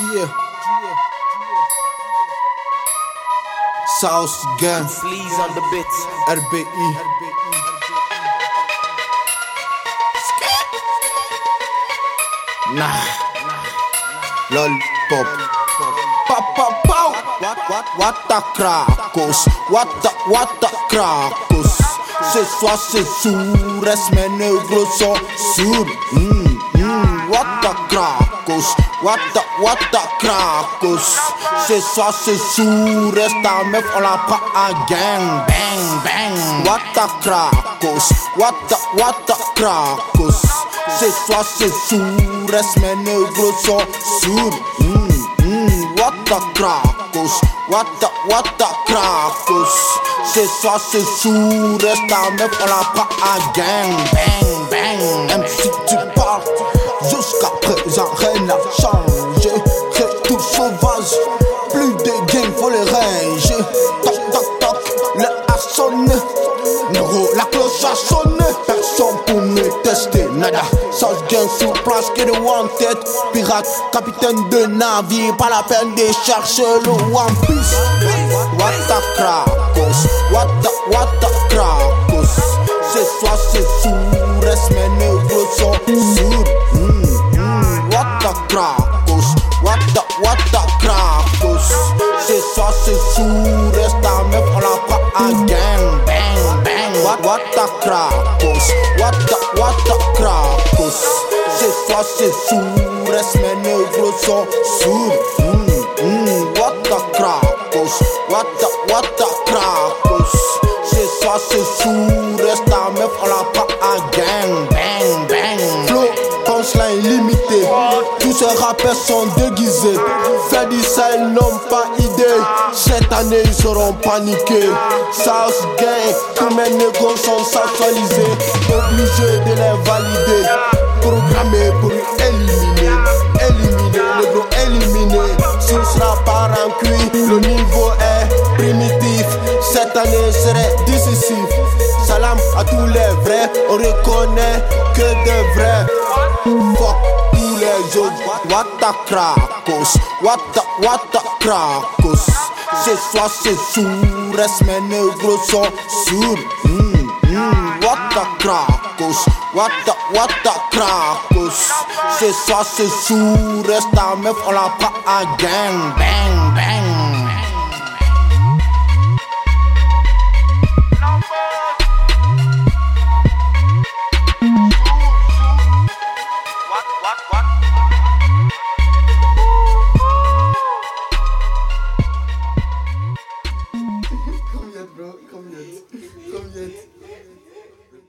Yeah. Sauce Gang, Fleas on the bits. RBI. Nah. Lol pop. Pop pop. What what what the crackos? What the what the crackos? Ce soir c'est sourd, mes négros sont sourds. Mm, crackos? What the what the crackos? Ce soir c'est sourd, ta meuf on la prend en gang. Bang bang. What the crackos? What the what the crackos? Ce soir c'est sourd, mes négros sont sourds. Mm, mm, what the crackos? What the what the crackos? Ce soir c'est sourd, ta meuf on la prend en gang. Bang bang. Si tu parles, jusqu'à changé. C'est tout sauvage, plus de gang faut les ranger. Toc toc toc, le a sonné. Nero, la cloche a sonné. Personne pour me tester, nada. Sauce gang sur place que de wanted. Pirate, capitaine de navire, pas la peine de chercher le One Piece. What the crackos, what the, what the. Crackos, what the, what the crackos. Ce soir c'est sourd, reste ta meuf, on la. Bang, bang. What, what the crackos, what the, what the crackos. Ce soir c'est sourd, reste mes négros sont sourds. Mm, mm, what the crackos, what the, what the crackos. Ce soir c'est sourd, reste ta meuf, on la. Tous ces rappeurs sont déguisés. Fait du ça, ils n'ont pas idée. Cette année, ils seront paniqués. South Gang, tous mes négros sont sexualisés. Obligé de les valider. Programmé pour éliminer. Éliminer, négro éliminé. Si on sera pas en cuit, le niveau est primitif. Cette année serait décisif. Salam à tous les vrais, on reconnaît autres. What the crackos, what the, what the crackos. Ce soir c'est sourd, reste mes négros sont sourds. Mm, mm, what the crackos, what the, what the crackos. Ce soir c'est sourd, reste ta meuf, on la en gang. Bang, bang.